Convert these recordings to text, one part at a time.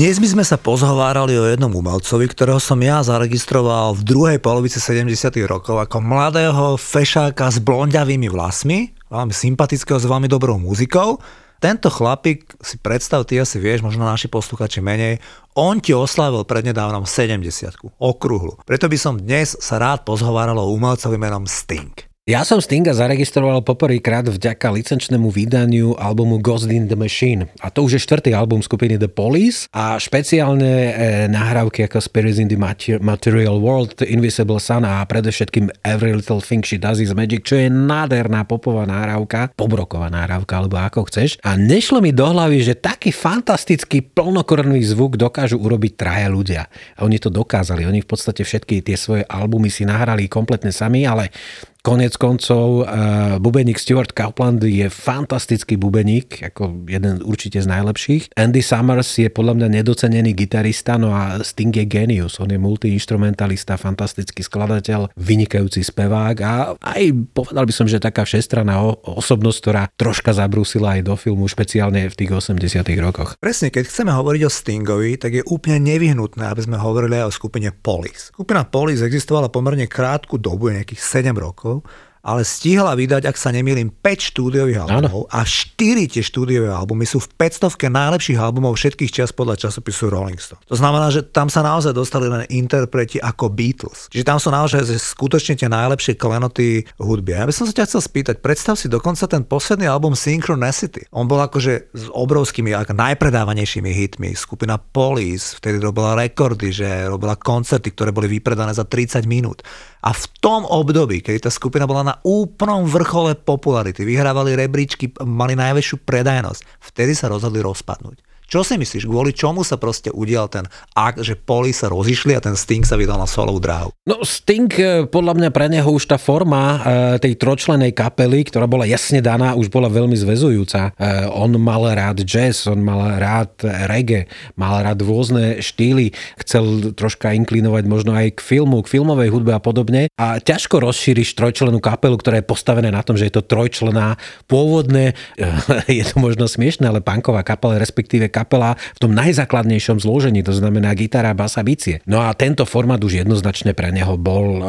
Dnes by sme sa pozhovárali o jednom umelcovi, ktorého som ja zaregistroval v druhej polovici 70 rokov ako mladého fešáka s blondiavými vlasmi, veľmi sympatického s veľmi dobrou muzikou. Tento chlapík, si predstav, ty asi vieš, možno naši posluchači menej, on ti oslavil prednedávnom 70 okrúhlu. Preto by som dnes sa rád pozhováral o umelcovi menom Sting. Ja som Stinga zaregistroval poprvýkrát vďaka licenčnému vydaniu albumu Ghost in the Machine. A to už je štvrtý album skupiny The Police a špeciálne e, nahrávky ako Spirits in the Material World, Invisible Sun a predovšetkým Every Little Thing She Does Is Magic, čo je nádherná popová nahrávka, pobroková nahrávka, alebo ako chceš. A nešlo mi do hlavy, že taký fantastický plnokorný zvuk dokážu urobiť traja ľudia. A oni to dokázali. Oni v podstate všetky tie svoje albumy si nahrali kompletne sami, ale Konec koncov, uh, bubeník Stuart Copeland je fantastický bubeník, ako jeden určite z najlepších. Andy Summers je podľa mňa nedocenený gitarista, no a Sting je genius. On je multiinstrumentalista, fantastický skladateľ, vynikajúci spevák a aj povedal by som, že taká všestranná osobnosť, ktorá troška zabrúsila aj do filmu, špeciálne v tých 80 rokoch. Presne, keď chceme hovoriť o Stingovi, tak je úplne nevyhnutné, aby sme hovorili aj o skupine Police. Skupina Police existovala pomerne krátku dobu, nejakých 7 rokov rokov ale stihla vydať, ak sa nemýlim, 5 štúdiových albumov ano. a 4 tie štúdiové albumy sú v 500 najlepších albumov všetkých čas podľa časopisu Rolling Stone. To znamená, že tam sa naozaj dostali len interpreti ako Beatles. Čiže tam sú naozaj skutočne tie najlepšie klenoty hudby. Ja by som sa ťa chcel spýtať, predstav si dokonca ten posledný album Synchronicity. On bol akože s obrovskými, ako najpredávanejšími hitmi. Skupina Police vtedy robila rekordy, že robila koncerty, ktoré boli vypredané za 30 minút. A v tom období, keď tá skupina bola na úplnom vrchole popularity, vyhrávali rebríčky, mali najväčšiu predajnosť, vtedy sa rozhodli rozpadnúť. Čo si myslíš, kvôli čomu sa proste udial ten akt, že Poli sa rozišli a ten Sting sa vydal na solovú dráhu? No Sting, e, podľa mňa pre neho už tá forma e, tej trojčlenej kapely, ktorá bola jasne daná, už bola veľmi zväzujúca. E, on mal rád jazz, on mal rád reggae, mal rád rôzne štýly, chcel troška inklinovať možno aj k filmu, k filmovej hudbe a podobne. A ťažko rozšíriš trojčlenú kapelu, ktorá je postavená na tom, že je to trojčlená. Pôvodne, je to možno smiešne, ale punková kapela, respektíve kapela v tom najzákladnejšom zložení, to znamená gitara, basa, bicie. No a tento formát už jednoznačne pre neho bol e,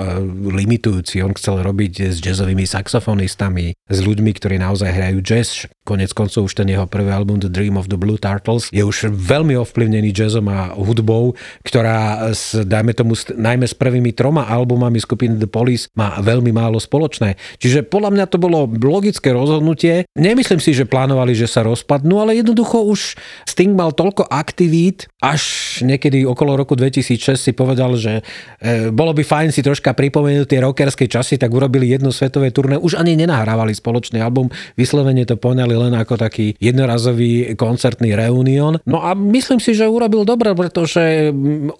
limitujúci. On chcel robiť s jazzovými saxofonistami, s ľuďmi, ktorí naozaj hrajú jazz. Konec koncov už ten jeho prvý album The Dream of the Blue Turtles je už veľmi ovplyvnený jazzom a hudbou, ktorá s, dajme tomu, najmä s prvými troma albumami skupiny The Police má veľmi málo spoločné. Čiže podľa mňa to bolo logické rozhodnutie. Nemyslím si, že plánovali, že sa rozpadnú, ale jednoducho už s Sting mal toľko aktivít, až niekedy okolo roku 2006 si povedal, že e, bolo by fajn si troška pripomenúť tie rockerské časy, tak urobili jedno svetové turné. Už ani nenahrávali spoločný album, vyslovene to poňali len ako taký jednorazový koncertný reunión. No a myslím si, že urobil dobre, pretože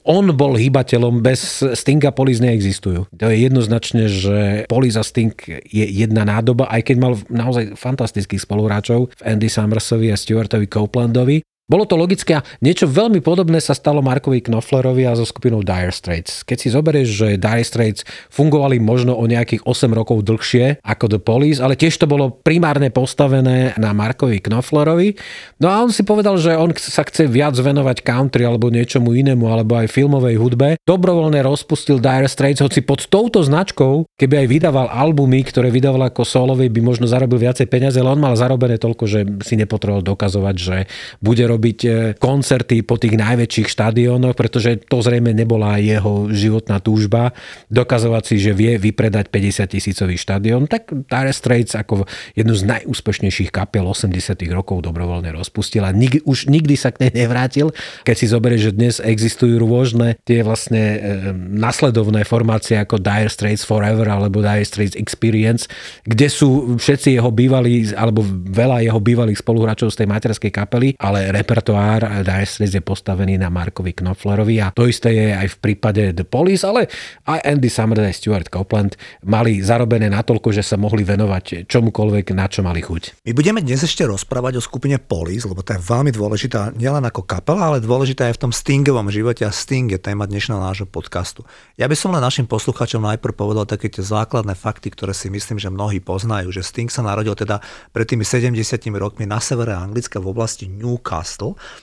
on bol hýbateľom, bez Stinga Polis neexistujú. To je jednoznačne, že Polis a Sting je jedna nádoba, aj keď mal naozaj fantastických spoluhráčov v Andy Summersovi a Stuartovi Copelandovi. Bolo to logické a niečo veľmi podobné sa stalo Markovi Knoflerovi a so skupinou Dire Straits. Keď si zoberieš, že Dire Straits fungovali možno o nejakých 8 rokov dlhšie ako The Police, ale tiež to bolo primárne postavené na Markovi Knoflerovi. No a on si povedal, že on sa chce viac venovať country alebo niečomu inému, alebo aj filmovej hudbe. Dobrovoľne rozpustil Dire Straits, hoci pod touto značkou, keby aj vydával albumy, ktoré vydával ako solový, by možno zarobil viacej peniaze, ale on mal zarobené toľko, že si nepotreboval dokazovať, že bude robiť robiť e, koncerty po tých najväčších štadiónoch, pretože to zrejme nebola jeho životná túžba dokazovať si, že vie vypredať 50 tisícový štadión, tak Dire Straits ako jednu z najúspešnejších kapiel 80 rokov dobrovoľne rozpustil a nik, už nikdy sa k nej nevrátil. Keď si zoberieš, že dnes existujú rôzne tie vlastne e, nasledovné formácie ako Dire Straits Forever alebo Dire Straits Experience, kde sú všetci jeho bývalí alebo veľa jeho bývalých spoluhráčov z tej materskej kapely, ale repertoár Dire Straits je postavený na Markovi Knopflerovi a to isté je aj v prípade The Police, ale aj Andy Summers aj Stuart Copeland mali zarobené natoľko, že sa mohli venovať čomukoľvek, na čo mali chuť. My budeme dnes ešte rozprávať o skupine Police, lebo to je veľmi dôležitá nielen ako kapela, ale dôležitá aj v tom Stingovom živote a Sting je téma dnešného nášho podcastu. Ja by som len našim posluchačom najprv povedal také tie základné fakty, ktoré si myslím, že mnohí poznajú, že Sting sa narodil teda pred tými 70 rokmi na severe Anglicka v oblasti Newcastle.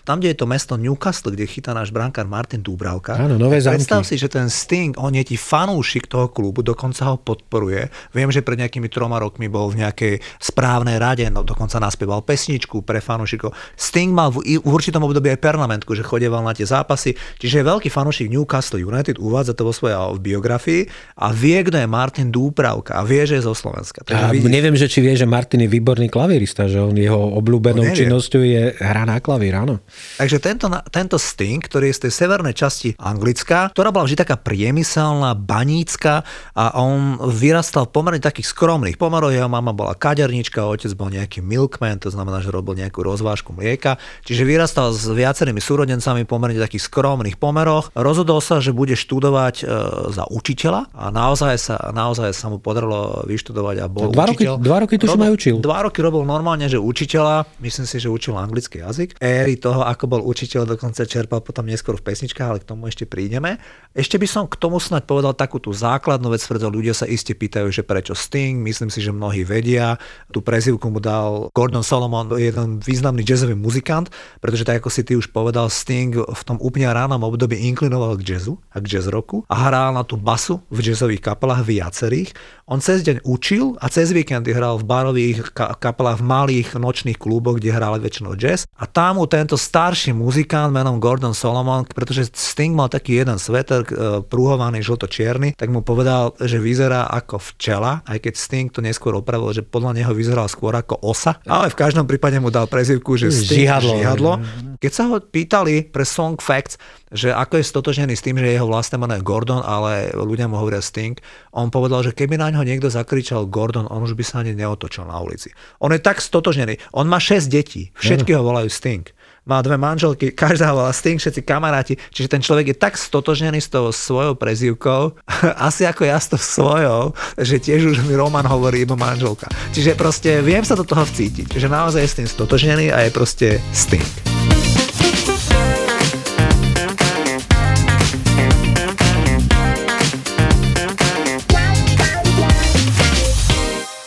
Tam, kde je to mesto Newcastle, kde chytá náš brankár Martin Dúbravka. Áno, nové zámky. Predstav si, že ten Sting, on je ti fanúšik toho klubu, dokonca ho podporuje. Viem, že pred nejakými troma rokmi bol v nejakej správnej rade, no dokonca naspieval pesničku pre fanúšikov. Sting mal v, v určitom období aj permanentku, že chodieval na tie zápasy, čiže je veľký fanúšik Newcastle United, uvádza to vo svojej biografii a vie, kto je Martin Dúpravka a vie, že je zo Slovenska. a vidíš, neviem, že či vie, že Martin je výborný klavírista, že on jeho obľúbenou činnosťou je hra na klavír, áno. Takže tento, tento Sting, ktorý je z tej severnej časti Anglická, ktorá bola vždy taká priemyselná, banícka a on vyrastal pomerne takých skromných pomerov. Jeho mama bola kadernička, otec bol nejaký milkman, to znamená, že robil nejakú rozvážku mlieka. Čiže vyrastal s viacerými súrodencami pomerne takých skromných pomeroch. Rozhodol sa, že bude študovať e, za učiteľa a naozaj sa, naozaj sa mu podarilo vyštudovať a bol dva učiteľ. Roky, dva roky tuším aj učil. Dva roky robil normálne, že učiteľa, myslím si, že učil anglický jazyk. Éry toho, ako bol učiteľ, dokonca čerpal potom neskôr v pesničkách, ale k tomu ešte prídeme. Ešte by som k tomu snať povedal takú tú základnú vec, pretože ľudia sa iste pýtajú, že prečo Sting, myslím si, že mnohí vedia. Tú prezivku mu dal Gordon Solomon, jeden významný jazzový muzikant, pretože tak ako si ty už povedal, Sting v tom úplne ránom období inklinoval k jazzu a k jazz roku a hral na tú basu v jazzových kapelách viacerých. On cez deň učil a cez víkendy hral v barových kapelách v malých nočných kluboch, kde hrali väčšinou jazz. A tam mu tento starší muzikant menom Gordon Solomon, pretože Sting mal taký jeden sveter e, prúhovaný žlto-čierny, tak mu povedal, že vyzerá ako včela, aj keď Sting to neskôr opravil, že podľa neho vyzeral skôr ako osa, ale v každom prípade mu dal prezivku, že Sting žihadlo. žihadlo. Keď sa ho pýtali pre Song Facts, že ako je stotožený s tým, že jeho vlastné meno je Gordon, ale ľudia mu hovoria Sting, on povedal, že keby na ňo niekto zakričal Gordon, on už by sa ani neotočil na ulici. On je tak stotožený. On má 6 detí, všetky ho volajú Sting má dve manželky, každá volá Sting, všetci kamaráti, čiže ten človek je tak stotožený s tou svojou prezývkou, asi ako ja s tou svojou, že tiež už mi Roman hovorí iba manželka. Čiže proste viem sa do toho vcítiť, že naozaj je s tým stotožený a je proste Sting.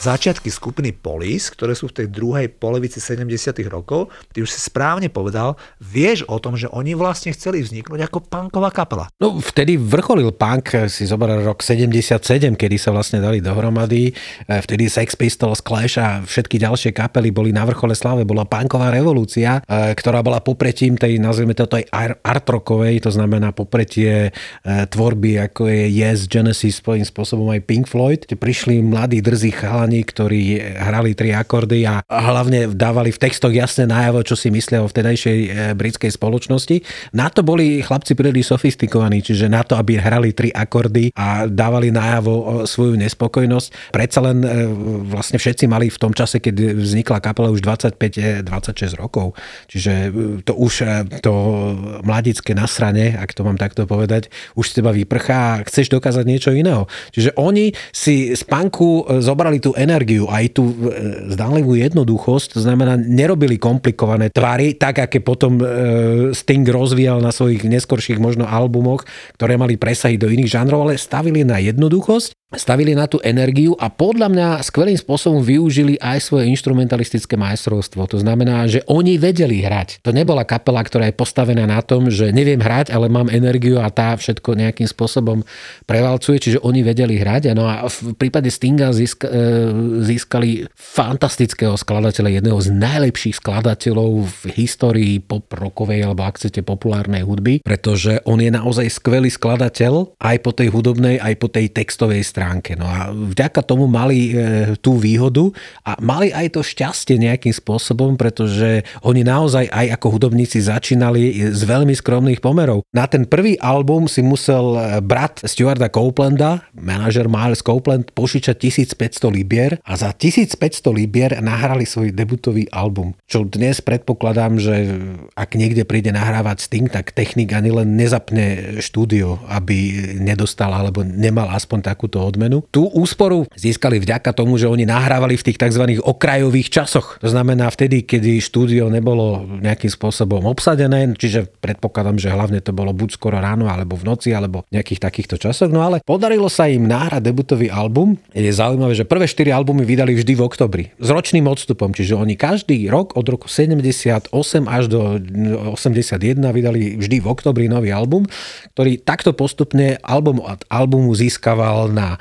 Začiatky skupiny Police, ktoré sú v tej druhej polovici 70. rokov, ty už si správne povedal, vieš o tom, že oni vlastne chceli vzniknúť ako punková kapela. No vtedy vrcholil punk, si zobral rok 77, kedy sa vlastne dali dohromady, e, vtedy Sex Pistols, Clash a všetky ďalšie kapely boli na vrchole slave, bola punková revolúcia, e, ktorá bola popretím tej, nazvime to, tej art rockovej, to znamená popretie e, tvorby, ako je Yes, Genesis, svojím spôsobom aj Pink Floyd. Prišli mladí drzí chalani chalani, ktorí hrali tri akordy a hlavne dávali v textoch jasne najavo, čo si myslia o vtedajšej e, britskej spoločnosti. Na to boli chlapci príliš sofistikovaní, čiže na to, aby hrali tri akordy a dávali najavo svoju nespokojnosť. Predsa len e, vlastne všetci mali v tom čase, keď vznikla kapela už 25-26 rokov. Čiže e, to už to mladické nasranie, ak to mám takto povedať, už z teba vyprchá a chceš dokázať niečo iného. Čiže oni si z punku zobrali tú energiu, aj tú e, zdánlivú jednoduchosť, to znamená, nerobili komplikované tvary, tak aké potom e, Sting rozvíjal na svojich neskorších možno albumoch, ktoré mali presahy do iných žánrov, ale stavili na jednoduchosť stavili na tú energiu a podľa mňa skvelým spôsobom využili aj svoje instrumentalistické majstrovstvo. To znamená, že oni vedeli hrať. To nebola kapela, ktorá je postavená na tom, že neviem hrať, ale mám energiu a tá všetko nejakým spôsobom prevalcuje, čiže oni vedeli hrať. No a v prípade Stinga získa, e, získali fantastického skladateľa, jedného z najlepších skladateľov v histórii pop rockovej alebo ak chcete populárnej hudby, pretože on je naozaj skvelý skladateľ aj po tej hudobnej, aj po tej textovej strane stránke. No a vďaka tomu mali e, tú výhodu a mali aj to šťastie nejakým spôsobom, pretože oni naozaj aj ako hudobníci začínali z veľmi skromných pomerov. Na ten prvý album si musel e, brat Stuarta Copelanda, manažer Miles Copeland, požičať 1500 libier a za 1500 libier nahrali svoj debutový album. Čo dnes predpokladám, že ak niekde príde nahrávať Sting, tak technik ani len nezapne štúdio, aby nedostal alebo nemal aspoň takúto odmenu. Tú úsporu získali vďaka tomu, že oni nahrávali v tých tzv. okrajových časoch. To znamená vtedy, kedy štúdio nebolo nejakým spôsobom obsadené, čiže predpokladám, že hlavne to bolo buď skoro ráno, alebo v noci, alebo nejakých takýchto časoch. No ale podarilo sa im nahrať debutový album. Je zaujímavé, že prvé štyri albumy vydali vždy v oktobri. S ročným odstupom, čiže oni každý rok od roku 78 až do 81 vydali vždy v oktobri nový album, ktorý takto postupne album od albumu získaval na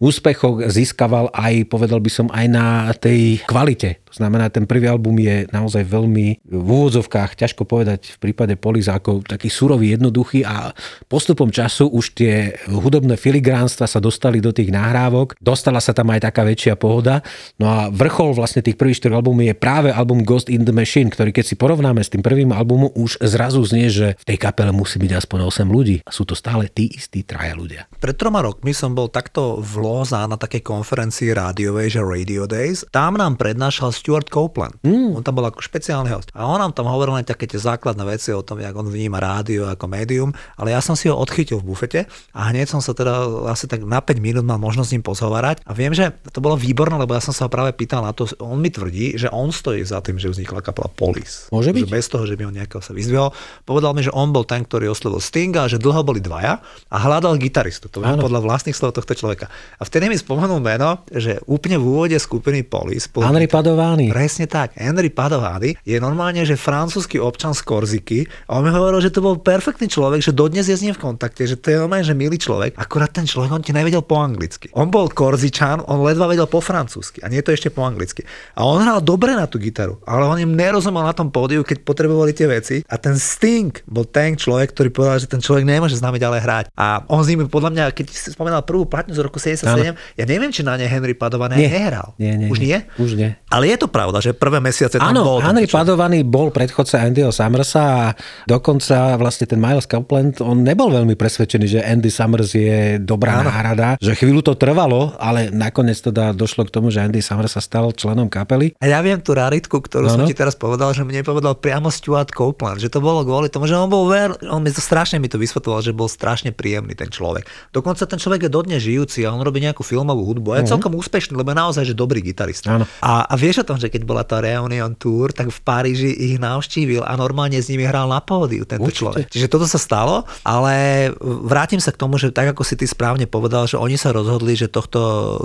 úspechoch získaval aj, povedal by som, aj na tej kvalite. To znamená, ten prvý album je naozaj veľmi v úvodzovkách, ťažko povedať v prípade Poliza, ako taký surový, jednoduchý a postupom času už tie hudobné filigránstva sa dostali do tých nahrávok, dostala sa tam aj taká väčšia pohoda. No a vrchol vlastne tých prvých štyroch albumov je práve album Ghost in the Machine, ktorý keď si porovnáme s tým prvým albumom, už zrazu znie, že v tej kapele musí byť aspoň 8 ľudí. A sú to stále tí istí traja ľudia. Pred troma rokmi som bol takto v Loza na takej konferencii rádiovej, že Radio Days. Tam nám prednášal Stuart Copeland. Mm. On tam bol ako špeciálny host. A on nám tam hovoril len také tie základné veci o tom, jak on vníma rádio ako médium, ale ja som si ho odchytil v bufete a hneď som sa teda asi tak na 5 minút mal možnosť s ním pozhovárať. A viem, že to bolo výborné, lebo ja som sa ho práve pýtal na to, on mi tvrdí, že on stojí za tým, že vznikla kapela Police. Môže byť. Že bez toho, že by on nejakého sa vyzdvihol. Povedal mi, že on bol ten, ktorý oslovil Stinga, že dlho boli dvaja a hľadal gitaristu. To viem podľa vlastných slov tohto človeka. A vtedy mi spomenul meno, že úplne v úvode skupiny Polis. Henry Padovani. Presne tak. Henry Padovani je normálne, že francúzsky občan z Korziky a on mi hovoril, že to bol perfektný človek, že dodnes je s ním v kontakte, že to je normálne, že milý človek. Akurát ten človek, on ti nevedel po anglicky. On bol Korzičan, on ledva vedel po francúzsky a nie to ešte po anglicky. A on hral dobre na tú gitaru, ale on im nerozumel na tom pódiu, keď potrebovali tie veci. A ten Sting bol ten človek, ktorý povedal, že ten človek nemôže s nami ďalej hrať. A on s nimi podľa mňa, keď si spomínal prvú platňu z roku 77, ano. ja neviem, či na ne Henry Padovaný nie. nehral. Nie, nie, Už nie? Už nie. Ale je to pravda, že prvé mesiace tam Áno, bol. Henry Padovaný bol predchodca Andyho Summersa a dokonca vlastne ten Miles Copeland, on nebol veľmi presvedčený, že Andy Summers je dobrá Áno. náhrada, že chvíľu to trvalo, ale nakoniec teda došlo k tomu, že Andy Summers sa stal členom kapely. A ja viem tú raritku, ktorú ano. som ti teraz povedal, že mne povedal priamo Stuart Copeland, že to bolo kvôli tomu, že on bol ver, on mi to strašne mi to vysvetloval, že bol strašne príjemný ten človek. Dokonca ten človek je dodnes žijúci a on robí nejakú filmovú hudbu. A je uh-huh. celkom úspešný, lebo je naozaj že dobrý gitarista. A, a vieš o tom, že keď bola tá Reunion Tour, tak v Paríži ich navštívil a normálne s nimi hral na pódiu tento Určite. človek. Čiže toto sa stalo, ale vrátim sa k tomu, že tak ako si ty správne povedal, že oni sa rozhodli, že tohto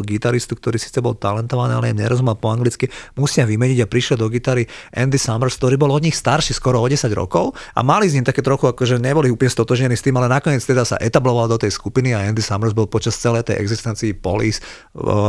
gitaristu, ktorý síce bol talentovaný, ale im nerozumel po anglicky, musia vymeniť a prišiel do gitary Andy Summers, ktorý bol od nich starší skoro o 10 rokov a mali s ním také trochu, akože neboli úplne stotožnení s tým, ale nakoniec teda sa etabloval do tej skupiny a Andy Summers bol počas celej tej existencii Police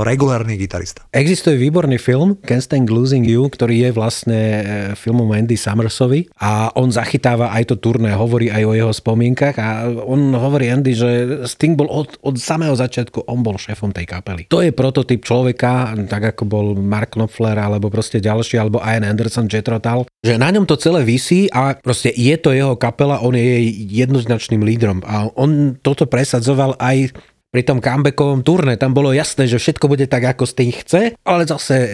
regulárny gitarista. Existuje výborný film Can't Stand Losing You, ktorý je vlastne e, filmom Andy Summersovi a on zachytáva aj to turné, hovorí aj o jeho spomienkach a on hovorí Andy, že Sting bol od, od samého začiatku, on bol šéfom tej kapely. To je prototyp človeka, tak ako bol Mark Knopfler alebo proste ďalší, alebo Ian Anderson, Jethro Tull, že na ňom to celé visí a proste je to jeho kapela, on je jednoznačným lídrom a on toto presadzoval aj pri tom comebackovom turné tam bolo jasné, že všetko bude tak, ako z tých chce, ale zase e,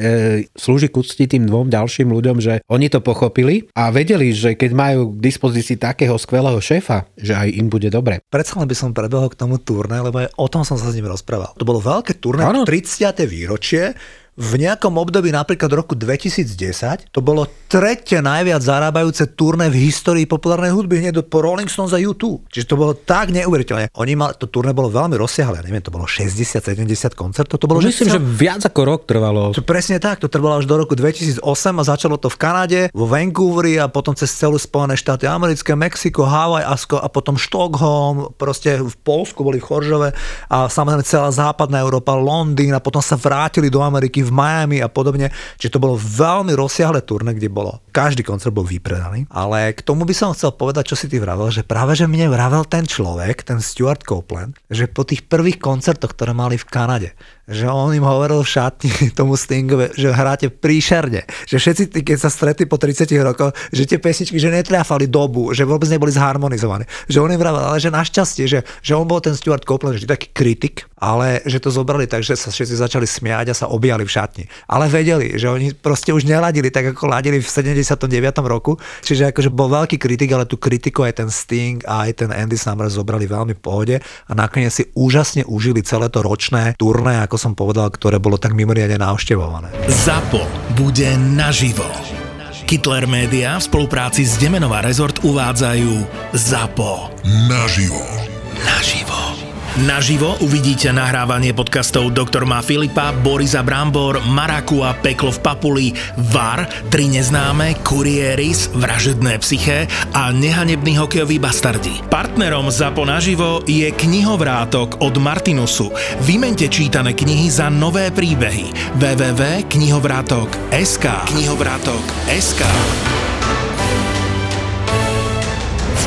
slúži k úcti tým dvom ďalším ľuďom, že oni to pochopili a vedeli, že keď majú k dispozícii takého skvelého šéfa, že aj im bude dobre. Predsa len by som prebehol k tomu turné, lebo aj o tom som sa s ním rozprával. To bolo veľké turné, 30. výročie, v nejakom období, napríklad roku 2010, to bolo tretie najviac zarábajúce turné v histórii populárnej hudby, hneď po Rolling Stones a U2. Čiže to bolo tak neuveriteľné. Oni mal, to turné bolo veľmi rozsiahle, ja neviem, to bolo 60-70 koncertov. To bolo, Myslím, že, cel... že viac ako rok trvalo. To presne tak, to trvalo až do roku 2008 a začalo to v Kanade, vo Vancouveri a potom cez celú Spojené štáty americké, Mexiko, Hawaii a potom Štokholm, proste v Polsku boli v Choržove a samozrejme celá západná Európa, Londýn a potom sa vrátili do Ameriky v Miami a podobne. Čiže to bolo veľmi rozsiahle turné, kde bolo. Každý koncert bol vypredaný. Ale k tomu by som chcel povedať, čo si ty vravel, že práve, že mne vravel ten človek, ten Stuart Copeland, že po tých prvých koncertoch, ktoré mali v Kanade, že on im hovoril v šatni tomu Stingovi, že hráte príšerne. Že všetci, keď sa stretli po 30 rokoch, že tie pesničky, že netriafali dobu, že vôbec neboli zharmonizované. Že on im vravel, ale že našťastie, že, že on bol ten Stuart Copeland, že taký kritik, ale že to zobrali tak, že sa všetci začali smiať a sa objali v šatni. Ale vedeli, že oni proste už neladili tak, ako ladili v 79. roku. Čiže akože bol veľký kritik, ale tú kritiku aj ten Sting a aj ten Andy Summers zobrali veľmi pohode a nakoniec si úžasne užili celé to ročné turné, ako som povedal, ktoré bolo tak mimoriadne návštevované. ZAPO bude naživo. Hitler Media v spolupráci s Demenová rezort uvádzajú ZAPO. Naživo. Naživo. Naživo uvidíte nahrávanie podcastov Doktor má Filipa, Borisa Brambor, Maraku a Peklo v Papuli, VAR, Tri neznáme, Kurieris, Vražedné psyché a Nehanebný hokejový bastardi. Partnerom ZAPO naživo je knihovrátok od Martinusu. Vymente čítané knihy za nové príbehy. www.knihovrátok.sk Knihovrátok.sk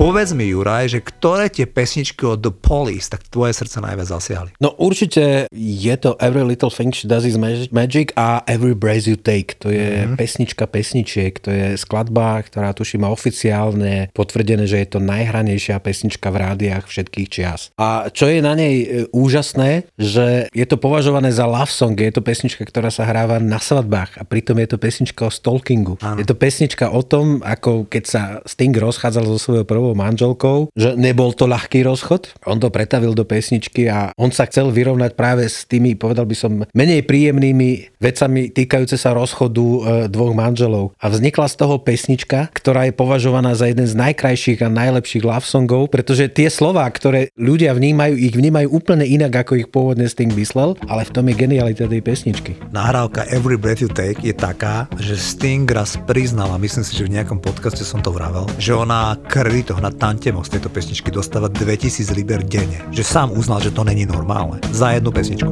Povedz mi, Juraj, že ktoré tie pesničky od The Police tak tvoje srdce najviac zasiahli? No určite je to Every Little Thing She Does Is Magic a Every Breath You Take. To je mm-hmm. pesnička pesničiek, to je skladba, ktorá tuším má oficiálne potvrdené, že je to najhranejšia pesnička v rádiách všetkých čias. A čo je na nej e, úžasné, že je to považované za love song, je to pesnička, ktorá sa hráva na svadbách a pritom je to pesnička o stalkingu. Ano. Je to pesnička o tom, ako keď sa Sting rozchádzal so svojou prvou prvou manželkou, že nebol to ľahký rozchod. On to pretavil do pesničky a on sa chcel vyrovnať práve s tými, povedal by som, menej príjemnými vecami týkajúce sa rozchodu e, dvoch manželov. A vznikla z toho pesnička, ktorá je považovaná za jeden z najkrajších a najlepších love songov, pretože tie slová, ktoré ľudia vnímajú, ich vnímajú úplne inak, ako ich pôvodne Sting vyslel, ale v tom je genialita tej pesničky. Nahrávka Every Breath You Take je taká, že Sting raz priznala, myslím si, že v nejakom podcaste som to vravel, že ona kreditoch na Tantemo z tejto pesničky dostáva 2000 liber denne. Že sám uznal, že to není normálne. Za jednu pesničku.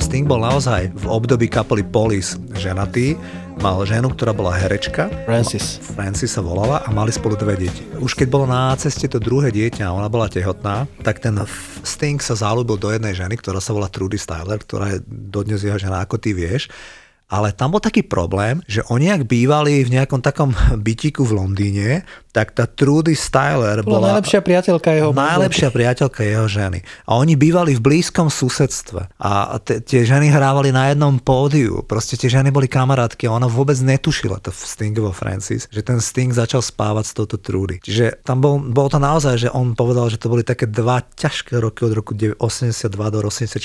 Sting bol naozaj v období kapely Police ženatý mal ženu, ktorá bola herečka. Francis. Francis sa volala a mali spolu dve deti. Už keď bolo na ceste to druhé dieťa a ona bola tehotná, tak ten Sting sa zalúbil do jednej ženy, ktorá sa volá Trudy Styler, ktorá je dodnes jeho žena, ako ty vieš. Ale tam bol taký problém, že oni ak bývali v nejakom takom bytiku v Londýne, tak tá Trudy Styler bola, bola najlepšia priateľka jeho najlepšia priateľka jeho ženy. A oni bývali v blízkom susedstve. A t- tie ženy hrávali na jednom pódiu. Proste tie ženy boli kamarátky a ona vôbec netušila to Stingovo Francis, že ten Sting začal spávať s touto Trudy. Čiže tam bol, bolo to naozaj, že on povedal, že to boli také dva ťažké roky od roku 82 do 84,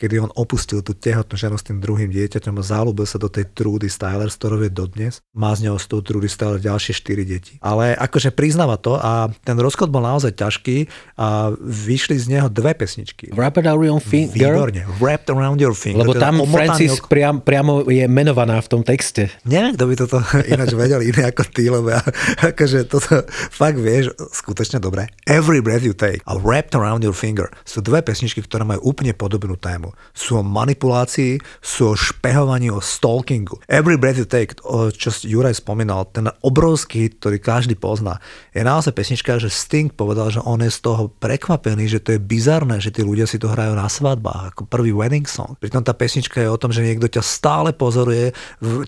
kedy on opustil tú tehotnú ženu s tým druhým dieťaťom a zalúbil sa do tej Trudy Styler, z ktorou je dodnes. Má z neho s tou Trudy Styler ďalšie 4 deti. Ale ale akože priznáva to a ten rozchod bol naozaj ťažký a vyšli z neho dve pesničky. Wrap it around your finger? Výborne, Wrapped around your finger. Lebo tam Francis ok... priam, priamo je menovaná v tom texte. Neviem, kto by toto ináč vedel iné ako ty, lebo ja, akože toto fakt vieš skutočne dobre. Every breath you take a Wrapped around your finger sú dve pesničky, ktoré majú úplne podobnú tému. Sú o manipulácii, sú o špehovaní, o stalkingu. Every breath you take, čo Juraj spomínal, ten obrovský hit, ktorý každý každý pozná. Je naozaj pesnička, že Sting povedal, že on je z toho prekvapený, že to je bizarné, že tí ľudia si to hrajú na svadbách, ako prvý wedding song. Pritom tá pesnička je o tom, že niekto ťa stále pozoruje,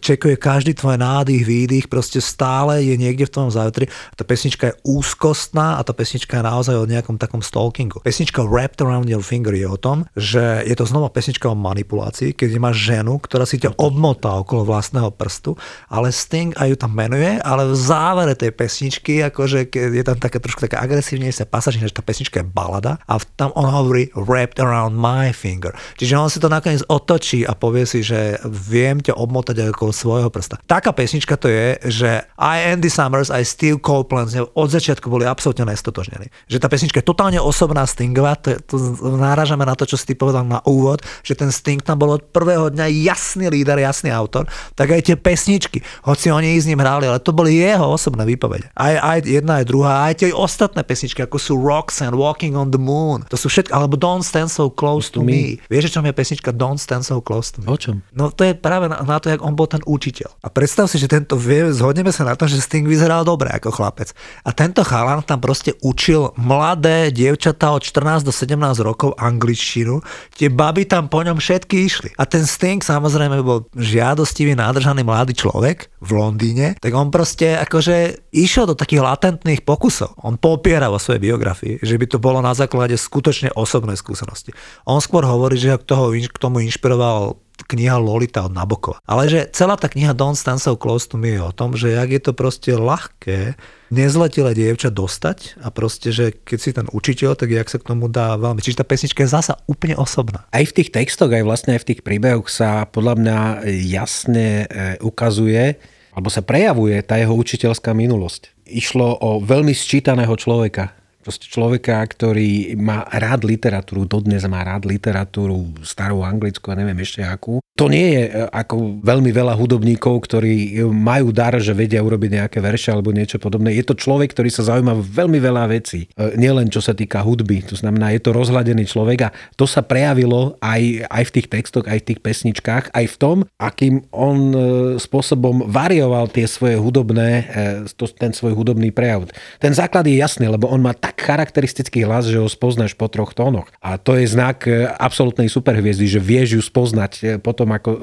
čekuje každý tvoj nádych, výdych, proste stále je niekde v tom závetri. Tá pesnička je úzkostná a tá pesnička je naozaj o nejakom takom stalkingu. Pesnička Wrapped Around Your Finger je o tom, že je to znova pesnička o manipulácii, keď máš ženu, ktorá si ťa obmotá okolo vlastného prstu, ale Sting aj ju tam menuje, ale v závere tej pesničky pesničky, akože je tam také trošku taká agresívnejšia pasáž, že tá pesnička je balada a tam on hovorí wrapped around my finger. Čiže on si to nakoniec otočí a povie si, že viem ťa obmotať ako svojho prsta. Taká pesnička to je, že I Andy Summers, I Steve Copeland od začiatku boli absolútne nestotožnení. Že tá pesnička je totálne osobná Stingová, to, to náražame na to, čo si ty povedal na úvod, že ten Sting tam bol od prvého dňa jasný líder, jasný autor, tak aj tie pesničky, hoci oni s ním hrali, ale to boli jeho osobné výpovede. Aj, aj jedna, aj druhá, aj tie ostatné pesničky, ako sú Roxanne, Walking on the Moon, to sú všetko, alebo Don't Stand So Close to, to me. me. Vieš, čo je pesnička Don't Stand So Close to me? O čom? No to je práve na, na to, jak on bol ten učiteľ. A predstav si, že tento, vie, zhodneme sa na tom, že Sting vyzeral dobre ako chlapec. A tento chalan tam proste učil mladé dievčatá od 14 do 17 rokov angličtinu. Tie baby tam po ňom všetky išli. A ten Sting samozrejme bol žiadostivý, nádržaný mladý človek v Londýne, tak on proste akože išiel do takých latentných pokusov. On popiera vo svojej biografii, že by to bolo na základe skutočne osobnej skúsenosti. On skôr hovorí, že toho, k tomu inšpiroval kniha Lolita od Nabokova. Ale že celá tá kniha Don't Stand So Close to Me je o tom, že jak je to proste ľahké nezletilé dievča dostať a proste, že keď si ten učiteľ, tak jak sa k tomu dá veľmi. Čiže tá pesnička je zasa úplne osobná. Aj v tých textoch, aj vlastne aj v tých príbehoch sa podľa mňa jasne e, ukazuje, alebo sa prejavuje tá jeho učiteľská minulosť. Išlo o veľmi sčítaného človeka, Proste človeka, ktorý má rád literatúru, dodnes má rád literatúru, starú anglickú a neviem ešte akú. To nie je e, ako veľmi veľa hudobníkov, ktorí majú dar, že vedia urobiť nejaké verše alebo niečo podobné. Je to človek, ktorý sa zaujíma veľmi veľa vecí. E, nielen čo sa týka hudby. To znamená, je to rozhľadený človek a to sa prejavilo aj, aj v tých textoch, aj v tých pesničkách, aj v tom, akým on e, spôsobom varioval tie svoje hudobné, ten svoj hudobný prejav. Ten základ je jasný, lebo on má tak tak charakteristický hlas, že ho spoznáš po troch tónoch. A to je znak e, absolútnej superhviezdy, že vieš ju spoznať e, potom, ako e,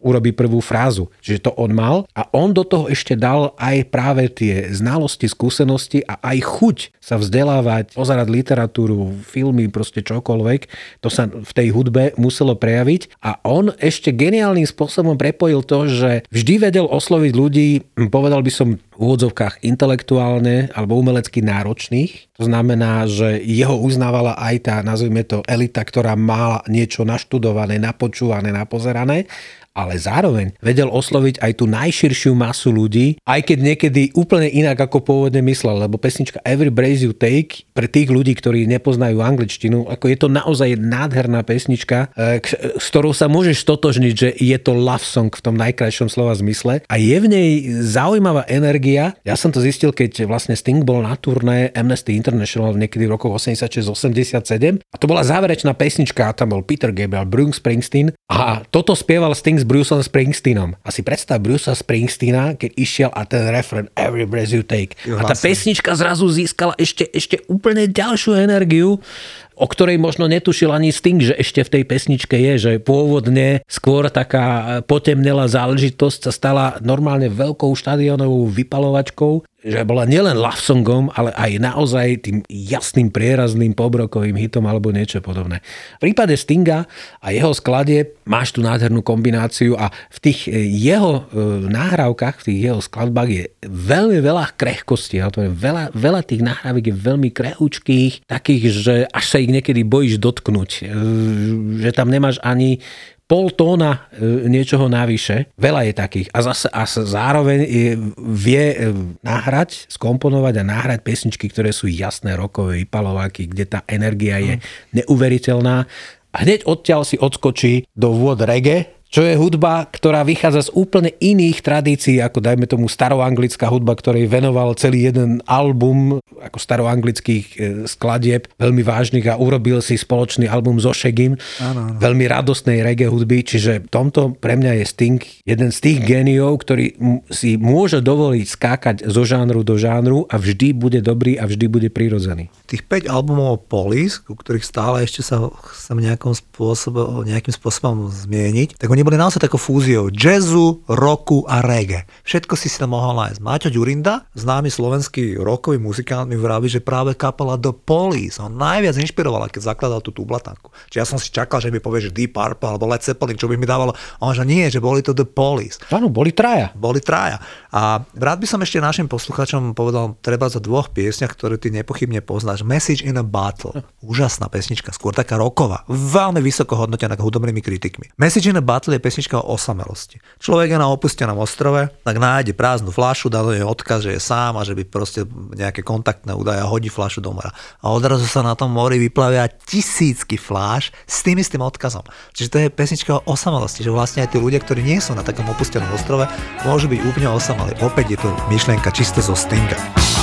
urobí prvú frázu. Čiže to on mal a on do toho ešte dal aj práve tie znalosti, skúsenosti a aj chuť sa vzdelávať, pozerať literatúru, filmy, proste čokoľvek. To sa v tej hudbe muselo prejaviť a on ešte geniálnym spôsobom prepojil to, že vždy vedel osloviť ľudí, povedal by som úvodzovkách intelektuálne alebo umelecky náročných. To znamená, že jeho uznávala aj tá, nazvime to, elita, ktorá mala niečo naštudované, napočúvané, napozerané ale zároveň vedel osloviť aj tú najširšiu masu ľudí, aj keď niekedy úplne inak ako pôvodne myslel, lebo pesnička Every Breath You Take pre tých ľudí, ktorí nepoznajú angličtinu, ako je to naozaj nádherná pesnička, e, s ktorou sa môžeš stotožniť, že je to love song v tom najkrajšom slova zmysle. A je v nej zaujímavá energia. Ja som to zistil, keď vlastne Sting bol na turné Amnesty International niekedy v rokoch 86-87 a to bola záverečná pesnička, tam bol Peter Gabriel, Bruce Springsteen a toto spieval Sting s Bruceom Springsteenom. A si predstav Brucea Springsteena, keď išiel a ten refren Every Breath You Take. A tá pesnička zrazu získala ešte, ešte úplne ďalšiu energiu o ktorej možno netušil ani Sting, že ešte v tej pesničke je, že pôvodne skôr taká potemnelá záležitosť sa stala normálne veľkou štadionovou vypalovačkou že bola nielen love songom, ale aj naozaj tým jasným prierazným pobrokovým hitom alebo niečo podobné. V prípade Stinga a jeho skladie máš tú nádhernú kombináciu a v tých e, jeho e, nahrávkach, v tých jeho skladbách je veľmi veľa krehkosti. Veľa, veľa tých nahrávek je veľmi krehúčkých, takých, že až sa ich niekedy bojíš dotknúť. E, že tam nemáš ani pol tóna e, niečoho navyše. Veľa je takých. A, zase, a zároveň vie e, nahrať, skomponovať a nahrať pesničky, ktoré sú jasné rokové vypalováky, kde tá energia je mm. neuveriteľná. A hneď odtiaľ si odskočí do vôd reggae, čo je hudba, ktorá vychádza z úplne iných tradícií, ako dajme tomu staroanglická hudba, ktorej venoval celý jeden album ako staroanglických e, skladieb, veľmi vážnych a urobil si spoločný album so Shagim, ano, ano. veľmi radostnej reggae hudby, čiže v tomto pre mňa je Sting jeden z tých geniov, ktorý si môže dovoliť skákať zo žánru do žánru a vždy bude dobrý a vždy bude prirodzený. Tých 5 albumov Police, ku ktorých stále ešte sa chcem nejakým spôsobom, nejakým spôsobom zmieniť, tak oni boli naozaj takou fúziou jazzu, rocku a reggae. Všetko si si tam mohol nájsť. Maťo Ďurinda, známy slovenský rockový muzikant, mi vraví, že práve kapela The Police ho najviac inšpirovala, keď zakladal tú tublatanku. Čiže ja som si čakal, že mi povie, že Deep Purple alebo Led Zeppelin, čo by mi dávalo. A on že nie, že boli to The Police. Áno, boli traja. Boli traja. A rád by som ešte našim poslucháčom povedal treba za dvoch piesňach, ktoré ty nepochybne poznáš. Message in a Battle. Úžasná pesnička, skôr taká roková. Veľmi vysoko hodnotená hudobnými kritikmi. Message in a Battle je pesnička o osamelosti. Človek je na opustenom ostrove, tak nájde prázdnu fľašu, dá do nej odkaz, že je sám a že by proste nejaké kontaktné údaje a hodí fľašu do mora. A odrazu sa na tom mori vyplavia tisícky fláš s tým istým odkazom. Čiže to je pesnička o osamelosti, že vlastne aj tí ľudia, ktorí nie sú na takom opustenom ostrove, môžu byť úplne osamelí. Opäť je to myšlienka čisto zo Stinga.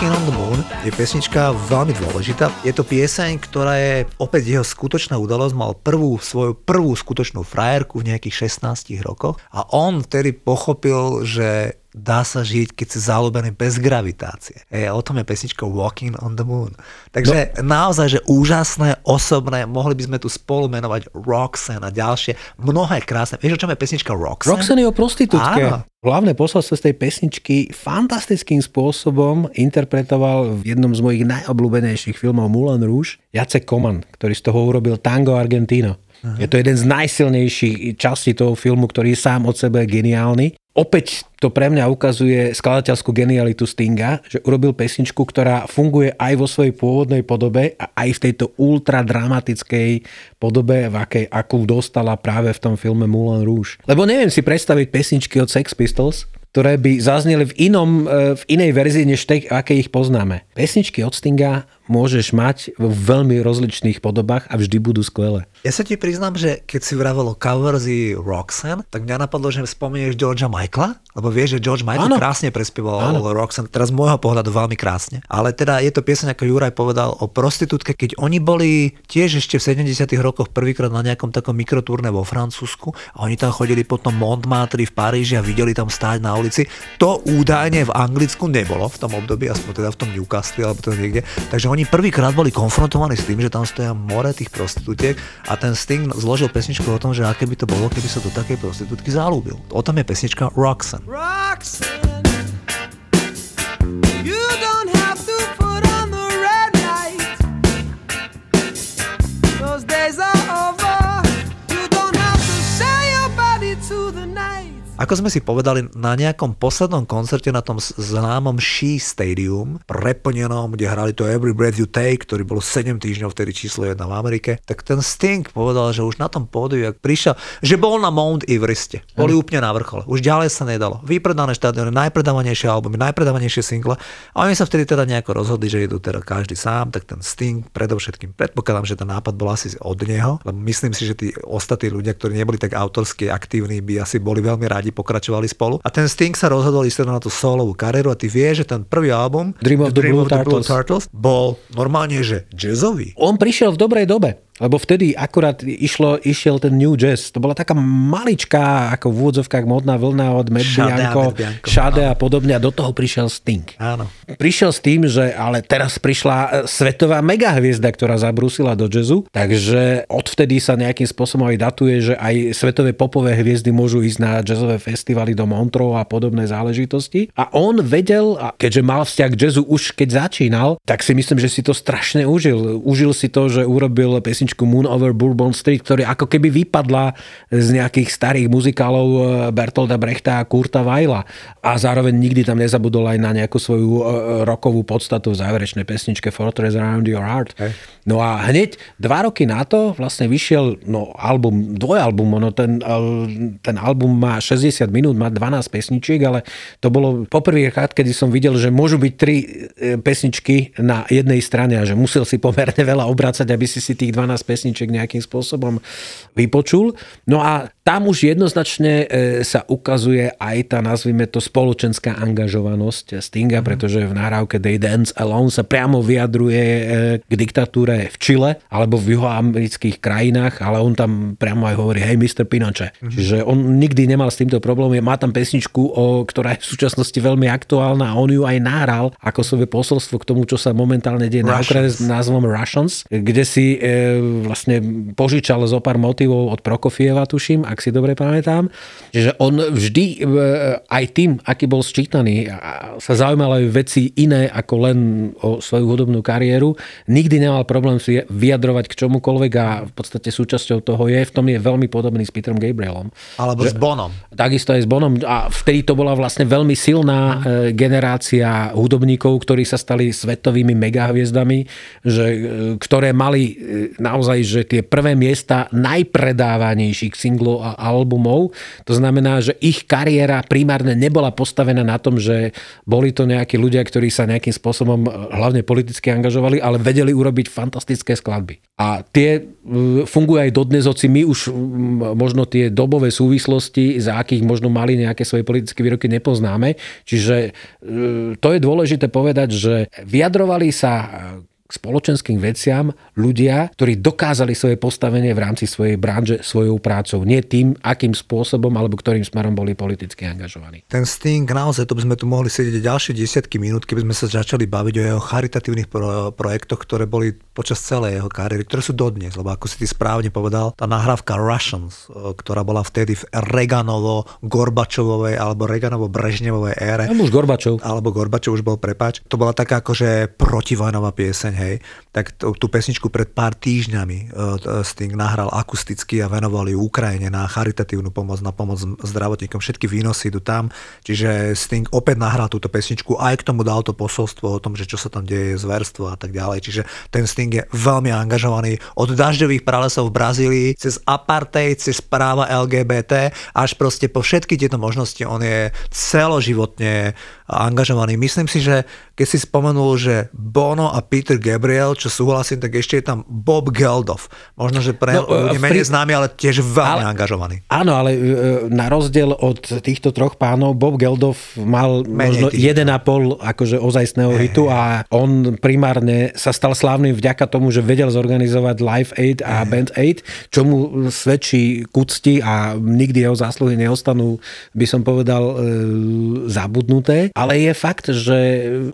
Walking on the Moon je pesnička veľmi dôležitá. Je to pieseň, ktorá je opäť jeho skutočná udalosť. Mal prvú svoju prvú skutočnú frajerku v nejakých 16 rokoch a on vtedy pochopil, že dá sa žiť, keď si zalúbený bez gravitácie. E, o tom je pesnička Walking on the Moon. Takže no. naozaj, že úžasné, osobné, mohli by sme tu spolu menovať Roxanne a ďalšie, mnohé krásne. Vieš, o čom je pesnička Roxanne? Roxanne je o prostitútke. Áno. Hlavné posolstvo z tej pesničky fantastickým spôsobom interpretoval v jednom z mojich najobľúbenejších filmov Moulin Rouge Jacek Koman, ktorý z toho urobil Tango Argentino. Aha. Je to jeden z najsilnejších častí toho filmu, ktorý je sám od sebe geniálny. Opäť to pre mňa ukazuje skladateľskú genialitu Stinga, že urobil pesničku, ktorá funguje aj vo svojej pôvodnej podobe a aj v tejto ultra dramatickej podobe, v akej, akú dostala práve v tom filme Moulin Rouge. Lebo neviem si predstaviť pesničky od Sex Pistols, ktoré by zazneli v, inom, e, v inej verzii, než tej, aké ich poznáme. Pesničky od Stinga môžeš mať v veľmi rozličných podobách a vždy budú skvelé. Ja sa ti priznám, že keď si vravel o coverzy Roxanne, tak mňa napadlo, že spomenieš Georgia Michaela, lebo vieš, že George Michael ano. krásne prespieval ano. Roxanne, teraz z môjho pohľadu veľmi krásne. Ale teda je to pieseň, ako Juraj povedal, o prostitútke, keď oni boli tiež ešte v 70 rokoch prvýkrát na nejakom takom mikrotúrne vo Francúzsku a oni tam chodili potom Montmartre v Paríži a videli tam stáť na ulici. To údajne v Anglicku nebolo v tom období, aspoň teda v tom Newcastle alebo to niekde. Takže oni prvýkrát boli konfrontovaní s tým, že tam stoja more tých prostitútiek a ten Sting zložil pesničku o tom, že aké by to bolo, keby sa do takej prostitútky zalúbil. O tom je pesnička Roxanne. Roxanne. You don't have to put on the red light. Those days are Ako sme si povedali, na nejakom poslednom koncerte na tom známom She Stadium, preplnenom, kde hrali to Every Breath You Take, ktorý bol 7 týždňov vtedy číslo 1 v Amerike, tak ten Sting povedal, že už na tom pódiu, ak prišiel, že bol na Mount Evereste. Boli mm. úplne na vrchole. Už ďalej sa nedalo. Vypredané štádiony, najpredávanejšie albumy, najpredávanejšie single. A oni sa vtedy teda nejako rozhodli, že idú teda každý sám, tak ten Sting predovšetkým. Predpokladám, že ten nápad bol asi od neho, lebo myslím si, že tí ostatní ľudia, ktorí neboli tak autorsky aktívni, by asi boli veľmi radi radi pokračovali spolu. A ten Sting sa rozhodol ísť na tú solovú kariéru a ty vieš, že ten prvý album Dream of the, Dream Blue, of the Turtles. Blue Turtles bol normálne, že jazzový. On prišiel v dobrej dobe. Lebo vtedy akurát išlo, išiel ten New Jazz. To bola taká maličká, ako v úvodzovkách modná vlna od Matt Bianco, Shade a podobne. A do toho prišiel Sting. Áno. Prišiel s tým, že ale teraz prišla e, svetová megahviezda, ktorá zabrúsila do jazzu. Takže odvtedy sa nejakým spôsobom aj datuje, že aj svetové popové hviezdy môžu ísť na jazzové festivaly do Montreux a podobné záležitosti. A on vedel, a keďže mal vzťah k jazzu už keď začínal, tak si myslím, že si to strašne užil. Užil si to, že urobil pesničku pesničku Moon Over Bourbon Street, ktorý ako keby vypadla z nejakých starých muzikálov eh, Bertolda Brechta a Kurta Weila. A zároveň nikdy tam nezabudol aj na nejakú svoju eh, rokovú podstatu v záverečnej pesničke Fortress Around Your Heart. Hey. No a hneď dva roky na to vlastne vyšiel no, album, dvojalbum, ono ten, ten album má 60 minút, má 12 pesničiek, ale to bolo poprvýkrát, kedy som videl, že môžu byť tri pesničky na jednej strane a že musel si pomerne veľa obracať, aby si si tých 12 pesniček nejakým spôsobom vypočul. No a tam už jednoznačne e, sa ukazuje aj tá, nazvime to, spoločenská angažovanosť Stinga, mm. pretože v nahrávke They Dance Alone sa priamo vyjadruje e, k diktatúre v Čile alebo v juhoamerických krajinách, ale on tam priamo aj hovorí, hej, Mr. Pinochet. Mm. Čiže on nikdy nemal s týmto problém. Má tam pesničku, o, ktorá je v súčasnosti veľmi aktuálna a on ju aj nahral ako svoje posolstvo k tomu, čo sa momentálne deje na Ukrajine s názvom Russians, kde si e, vlastne požičal zo pár motivov od Prokofieva, tuším, ak si dobre pamätám. Čiže on vždy e, aj tým, aký bol sčítaný, sa zaujímal aj veci iné ako len o svoju hudobnú kariéru. Nikdy nemal problém si vyjadrovať k čomukoľvek a v podstate súčasťou toho je. V tom je veľmi podobný s Peterom Gabrielom. Alebo že, s Bonom. Takisto aj s Bonom. A vtedy to bola vlastne veľmi silná mm. generácia hudobníkov, ktorí sa stali svetovými megahviezdami, že, e, ktoré mali naozaj, že tie prvé miesta najpredávanejších singlov a albumov. To znamená, že ich kariéra primárne nebola postavená na tom, že boli to nejakí ľudia, ktorí sa nejakým spôsobom e, hlavne politicky angažovali, ale vedeli urobiť fantastické skladby. A tie fungujú aj dodnes, hoci my už možno tie dobové súvislosti, za akých možno mali nejaké svoje politické výroky, nepoznáme. Čiže e, to je dôležité povedať, že vyjadrovali sa k spoločenským veciam ľudia, ktorí dokázali svoje postavenie v rámci svojej branže svojou prácou. Nie tým, akým spôsobom alebo ktorým smerom boli politicky angažovaní. Ten Sting, naozaj, to by sme tu mohli sedieť ďalšie desiatky minút, keby sme sa začali baviť o jeho charitatívnych pro- projektoch, ktoré boli počas celej jeho kariéry, ktoré sú dodnes, lebo ako si ty správne povedal, tá nahrávka Russians, e, ktorá bola vtedy v Reganovo, Gorbačovovej alebo Reganovo-Brežnevovej ére. No, už Gorbačov. Alebo Gorbačov už bol, prepač. To bola taká akože protivojnová pieseň, hej, tak tú, tú pesničku pred pár týždňami uh, Sting nahral akusticky a venoval ju Ukrajine na charitatívnu pomoc, na pomoc zdravotníkom. Všetky výnosy idú tam, čiže Sting opäť nahral túto pesničku, aj k tomu dal to posolstvo o tom, že čo sa tam deje, zverstvo a tak ďalej. Čiže ten Sting je veľmi angažovaný od dažďových pralesov v Brazílii, cez apartheid, cez práva LGBT, až proste po všetky tieto možnosti on je celoživotne angažovaný. Myslím si, že keď si spomenul, že Bono a Peter Gabriel, čo súhlasím, tak ešte je tam Bob Geldof. Možno, že pre no, ľudí menej známy, ale tiež veľmi ale, angažovaný. Áno, ale e, na rozdiel od týchto troch pánov, Bob Geldof mal menej možno 1,5 akože ozajstného hey, hitu a on primárne sa stal slávnym vďaka tomu, že vedel zorganizovať Live Aid a hey. Band Aid, čo mu svedčí k úcti a nikdy jeho zásluhy neostanú, by som povedal, e, zabudnuté. Ale je fakt, že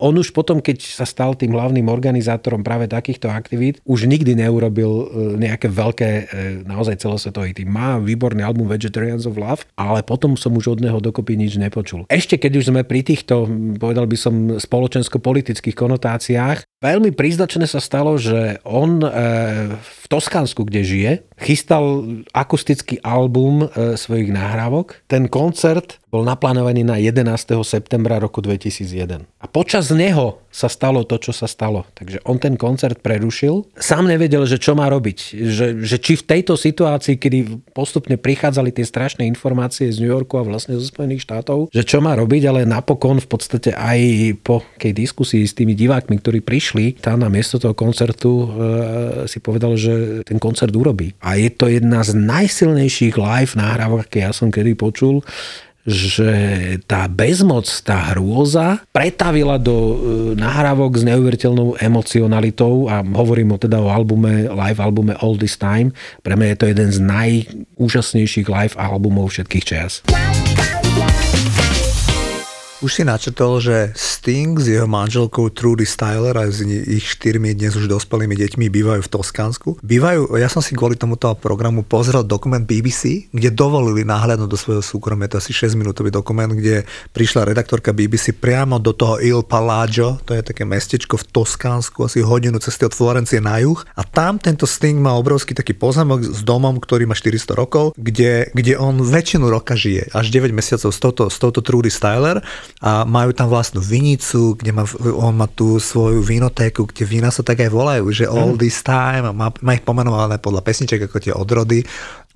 on už potom, keď sa stal tým hlavným organizátorom práve takýchto aktivít, už nikdy neurobil e, nejaké veľké, e, naozaj celosvetové tým. Má výborný album Vegetarians of Love, ale potom som už od neho dokopy nič nepočul. Ešte keď už sme pri týchto, povedal by som, spoločensko-politických konotáciách, veľmi príznačné sa stalo, že on e, v Toskánsku, kde žije, chystal akustický album svojich nahrávok. Ten koncert bol naplánovaný na 11. septembra roku 2001. A počas neho sa stalo to, čo sa stalo. Takže on ten koncert prerušil. Sám nevedel, že čo má robiť. Že, že či v tejto situácii, kedy postupne prichádzali tie strašné informácie z New Yorku a vlastne zo Spojených štátov, že čo má robiť, ale napokon v podstate aj po tej diskusii s tými divákmi, ktorí prišli tam na miesto toho koncertu, e, si povedal, že ten koncert urobí. A je to jedna z najsilnejších live nahrávok, aké ja som kedy počul že tá bezmoc, tá hrôza pretavila do e, nahrávok s neuveriteľnou emocionalitou a hovorím o teda o albume, live albume All This Time. Pre mňa je to jeden z najúžasnejších live albumov všetkých čas. Už si načetol, že Sting s jeho manželkou Trudy Styler a s ich štyrmi dnes už dospelými deťmi bývajú v Toskánsku. Bývajú, ja som si kvôli tomuto programu pozrel dokument BBC, kde dovolili náhľadnúť do svojho súkromia, to asi 6-minútový dokument, kde prišla redaktorka BBC priamo do toho Il Palagio, to je také mestečko v Toskánsku, asi hodinu cesty od Florencie na juh. A tam tento Sting má obrovský taký pozemok s domom, ktorý má 400 rokov, kde, kde on väčšinu roka žije, až 9 mesiacov s touto, s touto Trudy Styler a majú tam vlastnú vinicu, kde má, on má tú svoju vinotéku, kde vína sa tak aj volajú, že all this time, má, má ich pomenované podľa pesniček ako tie odrody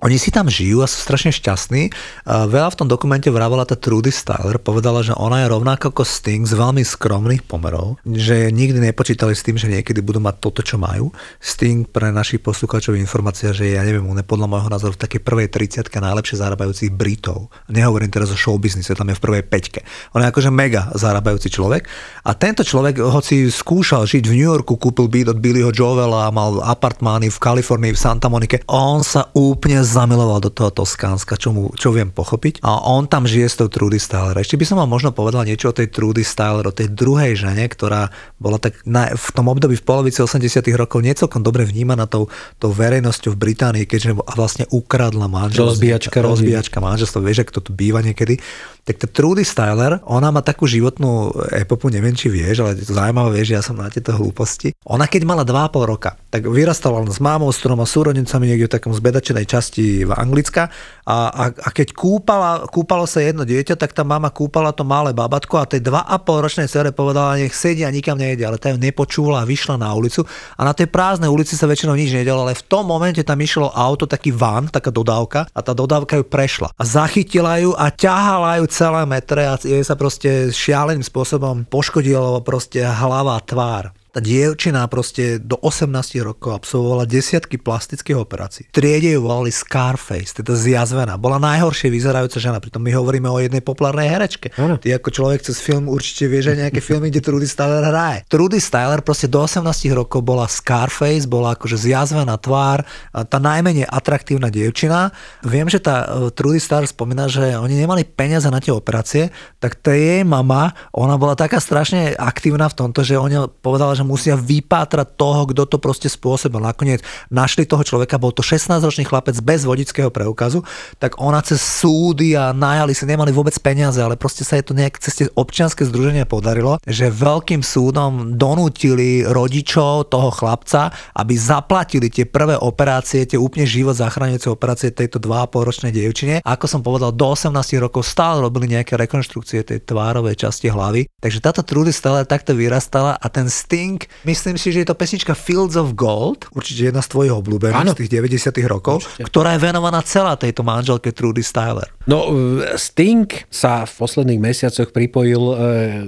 Oni si tam žijú a sú strašne šťastní. A veľa v tom dokumente vrávala tá Trudy Styler, povedala, že ona je rovnako ako Sting z veľmi skromných pomerov, že nikdy nepočítali s tým, že niekedy budú mať toto, čo majú. Sting pre našich poslucháčov informácia, že ja neviem, on je podľa môjho názoru v takej prvej 30 najlepšie zarábajúcich Britov. Nehovorím teraz o show business, tam je v prvej peťke. On je akože mega zarábajúci človek. A tento človek, hoci skúšal žiť v New Yorku, kúpil byt od Billyho Joela, mal apartmány v Kalifornii, v Santa Monike, on sa úplne zamiloval do toho Toskánska, čo, mu, čo viem pochopiť. A on tam žije s tou Trudy Styler. Ešte by som vám možno povedal niečo o tej Trudy Styler, o tej druhej žene, ktorá bola tak na, v tom období v polovici 80 rokov niecelkom dobre vnímaná tou, tou verejnosťou v Británii, keďže vlastne ukradla manželstvo. Rozbíjačka, rozbíjačka manželstvo. Vieš, to tu býva niekedy. Tak tá Trudy Styler, ona má takú životnú epopu, neviem, či vieš, ale je to zaujímavé, vieš, ja som na tieto hlúposti. Ona keď mala 2,5 roka, tak vyrastala s mámou, s troma súrodencami niekde v takom zbedačenej časti v Anglicka. A, a, a keď kúpala, kúpalo sa jedno dieťa, tak tá mama kúpala to malé babatko a tej 2,5 ročnej cere povedala, nech sedia nikam nejde, ale tá ju nepočula a vyšla na ulicu. A na tej prázdnej ulici sa väčšinou nič nedelo, ale v tom momente tam išlo auto, taký van, taká dodávka a tá dodávka ju prešla. A zachytila ju a ťahala ju celé metre a jej sa proste šialeným spôsobom poškodilo proste hlava, tvár. Tá dievčina proste do 18 rokov absolvovala desiatky plastických operácií. V triede ju volali Scarface, teda zjazvená. Bola najhoršie vyzerajúca žena, pritom my hovoríme o jednej populárnej herečke. Ano. Ty ako človek cez film určite vieš aj nejaké filmy, kde Trudy Styler hraje. Trudy Styler proste do 18 rokov bola Scarface, bola akože zjazvená tvár, tá najmenej atraktívna dievčina. Viem, že tá e, Trudy Styler spomína, že oni nemali peniaze na tie operácie, tak tá jej mama, ona bola taká strašne aktívna v tomto, že ona povedala, že musia vypátrať toho, kto to proste spôsobil. Nakoniec našli toho človeka, bol to 16-ročný chlapec bez vodického preukazu, tak ona cez súdy a najali si nemali vôbec peniaze, ale proste sa je to nejak cez tie občianske združenia podarilo, že veľkým súdom donútili rodičov toho chlapca, aby zaplatili tie prvé operácie, tie úplne život zachraňujúce operácie tejto 2,5 ročnej dievčine. Ako som povedal, do 18 rokov stále robili nejaké rekonštrukcie tej tvárovej časti hlavy. Takže táto Trudy stále takto vyrastala a ten Sting Sting. Myslím si, že je to pesnička Fields of Gold, určite jedna z tvojich obľúbených z tých 90 rokov, určite. ktorá je venovaná celá tejto manželke Trudy Styler. No, Sting sa v posledných mesiacoch pripojil e,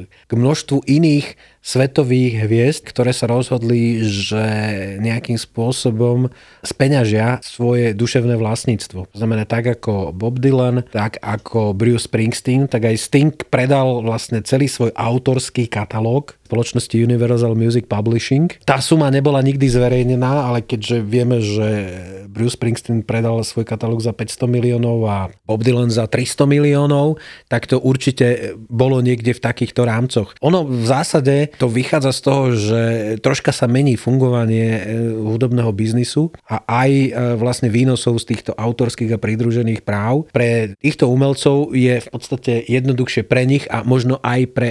k množstvu iných svetových hviezd, ktoré sa rozhodli, že nejakým spôsobom speňažia svoje duševné vlastníctvo. To znamená tak ako Bob Dylan, tak ako Bruce Springsteen, tak aj Sting predal vlastne celý svoj autorský katalóg spoločnosti Universal Music Publishing. Tá suma nebola nikdy zverejnená, ale keďže vieme, že Bruce Springsteen predal svoj katalóg za 500 miliónov a Bob Dylan za 300 miliónov, tak to určite bolo niekde v takýchto rámcoch. Ono v zásade to vychádza z toho, že troška sa mení fungovanie e, hudobného biznisu a aj e, vlastne výnosov z týchto autorských a pridružených práv. Pre týchto umelcov je v podstate jednoduchšie pre nich a možno aj pre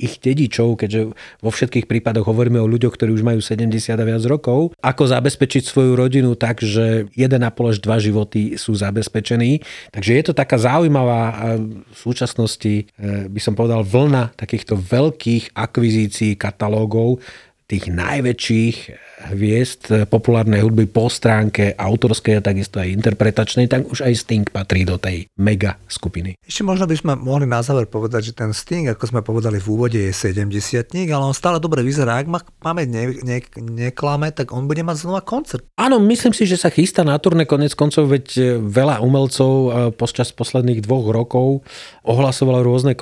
ich dedičov, keďže vo všetkých prípadoch hovoríme o ľuďoch, ktorí už majú 70 a viac rokov, ako zabezpečiť svoju rodinu tak, že 1,5 až 2 životy sú zabezpečení. Takže je to taká zaujímavá v súčasnosti, e, by som povedal, vlna takýchto veľkých akvizícií katalógov tých najväčších hviezd populárnej hudby po stránke autorskej a takisto aj interpretačnej, tak už aj Sting patrí do tej mega skupiny. Ešte možno by sme mohli na záver povedať, že ten Sting, ako sme povedali v úvode, je 70 ale on stále dobre vyzerá. Ak ma máme ne, ne, neklame, tak on bude mať znova koncert. Áno, myslím si, že sa chystá na turné konec koncov, veď e, veľa umelcov e, počas posledných dvoch rokov ohlasovalo rôzne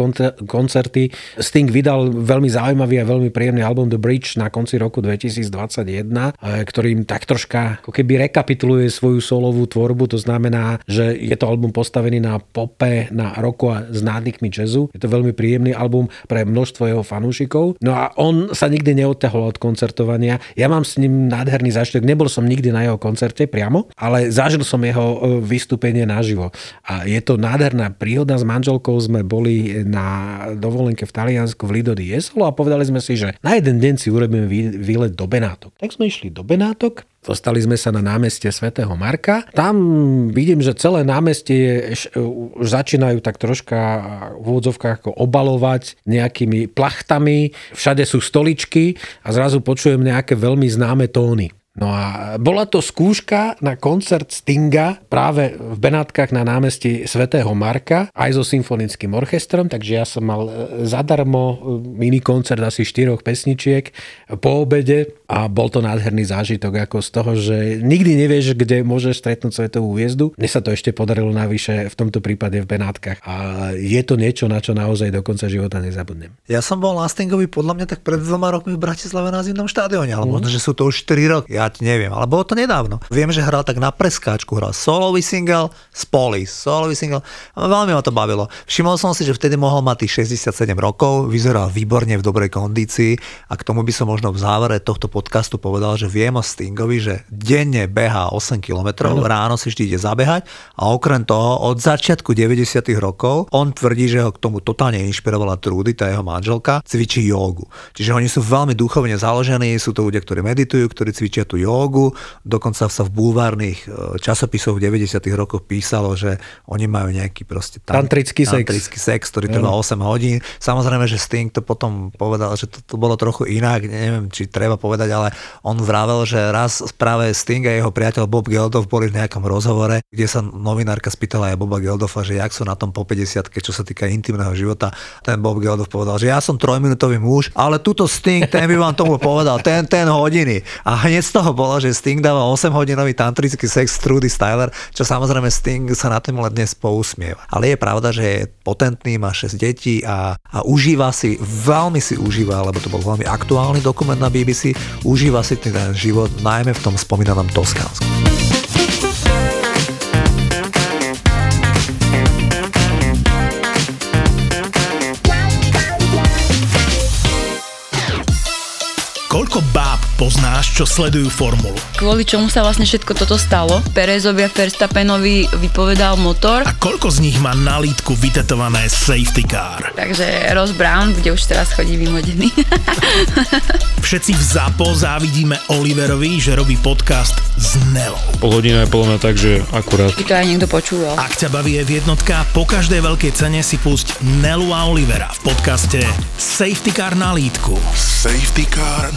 koncerty. Sting vydal veľmi zaujímavý a veľmi príjemný album The Bridge na konci roku 2021 ktorým tak troška ako keby rekapituluje svoju solovú tvorbu. To znamená, že je to album postavený na pope, na roku a s nádykmi jazzu. Je to veľmi príjemný album pre množstvo jeho fanúšikov. No a on sa nikdy neodťahol od koncertovania. Ja mám s ním nádherný zážitok. Nebol som nikdy na jeho koncerte priamo, ale zažil som jeho e, vystúpenie naživo. A je to nádherná príhoda. S manželkou sme boli na dovolenke v Taliansku v Lido di Jesolo a povedali sme si, že na jeden deň si urobíme výlet do Benátok. Tak sme išli do Benátok, dostali sme sa na námestie svätého Marka. Tam vidím, že celé námestie už začínajú tak troška v úvodzovkách ako obalovať nejakými plachtami. Všade sú stoličky a zrazu počujem nejaké veľmi známe tóny. No a bola to skúška na koncert Stinga práve v Benátkach na námestí svätého Marka aj so symfonickým orchestrom, takže ja som mal e, zadarmo e, mini koncert asi štyroch pesničiek po obede a bol to nádherný zážitok ako z toho, že nikdy nevieš, kde môžeš stretnúť svetovú hviezdu. Mne sa to ešte podarilo navyše v tomto prípade v Benátkach a je to niečo, na čo naozaj do konca života nezabudnem. Ja som bol na Stingovi podľa mňa tak pred dvoma rokmi v Bratislave na zimnom štádione, ale možno, že sú to už 4 roky, ja ti neviem, ale bolo to nedávno. Viem, že hral tak na preskáčku, hral solový single z Police, solový single, veľmi ma to bavilo. Všimol som si, že vtedy mohol mať tých 67 rokov, vyzeral výborne v dobrej kondícii a k tomu by som možno v závere tohto podcastu povedal, že viem o Stingovi, že denne behá 8 km, ráno si vždy ide zabehať a okrem toho od začiatku 90 rokov on tvrdí, že ho k tomu totálne inšpirovala Trudy, tá jeho manželka, cvičí jogu. Čiže oni sú veľmi duchovne založení, sú to ľudia, ktorí meditujú, ktorí cvičia tú jogu, dokonca sa v bulvárnych e, časopisoch v 90 rokoch písalo, že oni majú nejaký proste tam, tantrický, tantrický sex. sex, ktorý trvá 8 hodín. Samozrejme, že Sting to potom povedal, že to, to bolo trochu inak, neviem, či treba povedať, ale on vravel, že raz práve Sting a jeho priateľ Bob Geldof boli v nejakom rozhovore, kde sa novinárka spýtala aj Boba Geldofa, že jak sú na tom po 50 čo sa týka intimného života. Ten Bob Geldof povedal, že ja som trojminútový muž, ale túto Sting, ten by vám tomu povedal, ten, ten hodiny. A hneď toho bolo, že Sting dáva 8 hodinový tantrický sex Trudy Styler, čo samozrejme Sting sa na tým len dnes pousmieva. Ale je pravda, že je potentný, má 6 detí a, a užíva si, veľmi si užíva, lebo to bol veľmi aktuálny dokument na BBC, užíva si ten život najmä v tom spomínanom Toskánsku. Koľko báb poznáš, čo sledujú formulu? Kvôli čomu sa vlastne všetko toto stalo? Perezovi a Verstappenovi vypovedal motor. A koľko z nich má na lítku vytetované safety car? Takže Ross Brown bude už teraz chodí vymodený. Všetci v ZAPO závidíme Oliverovi, že robí podcast s Nelou. Pol hodina je podľa mňa tak, že akurát. By to aj niekto počúval. Ak ťa baví v jednotka, po každej veľkej cene si pusť Nelu a Olivera v podcaste Safety Car na lítku. Safety Car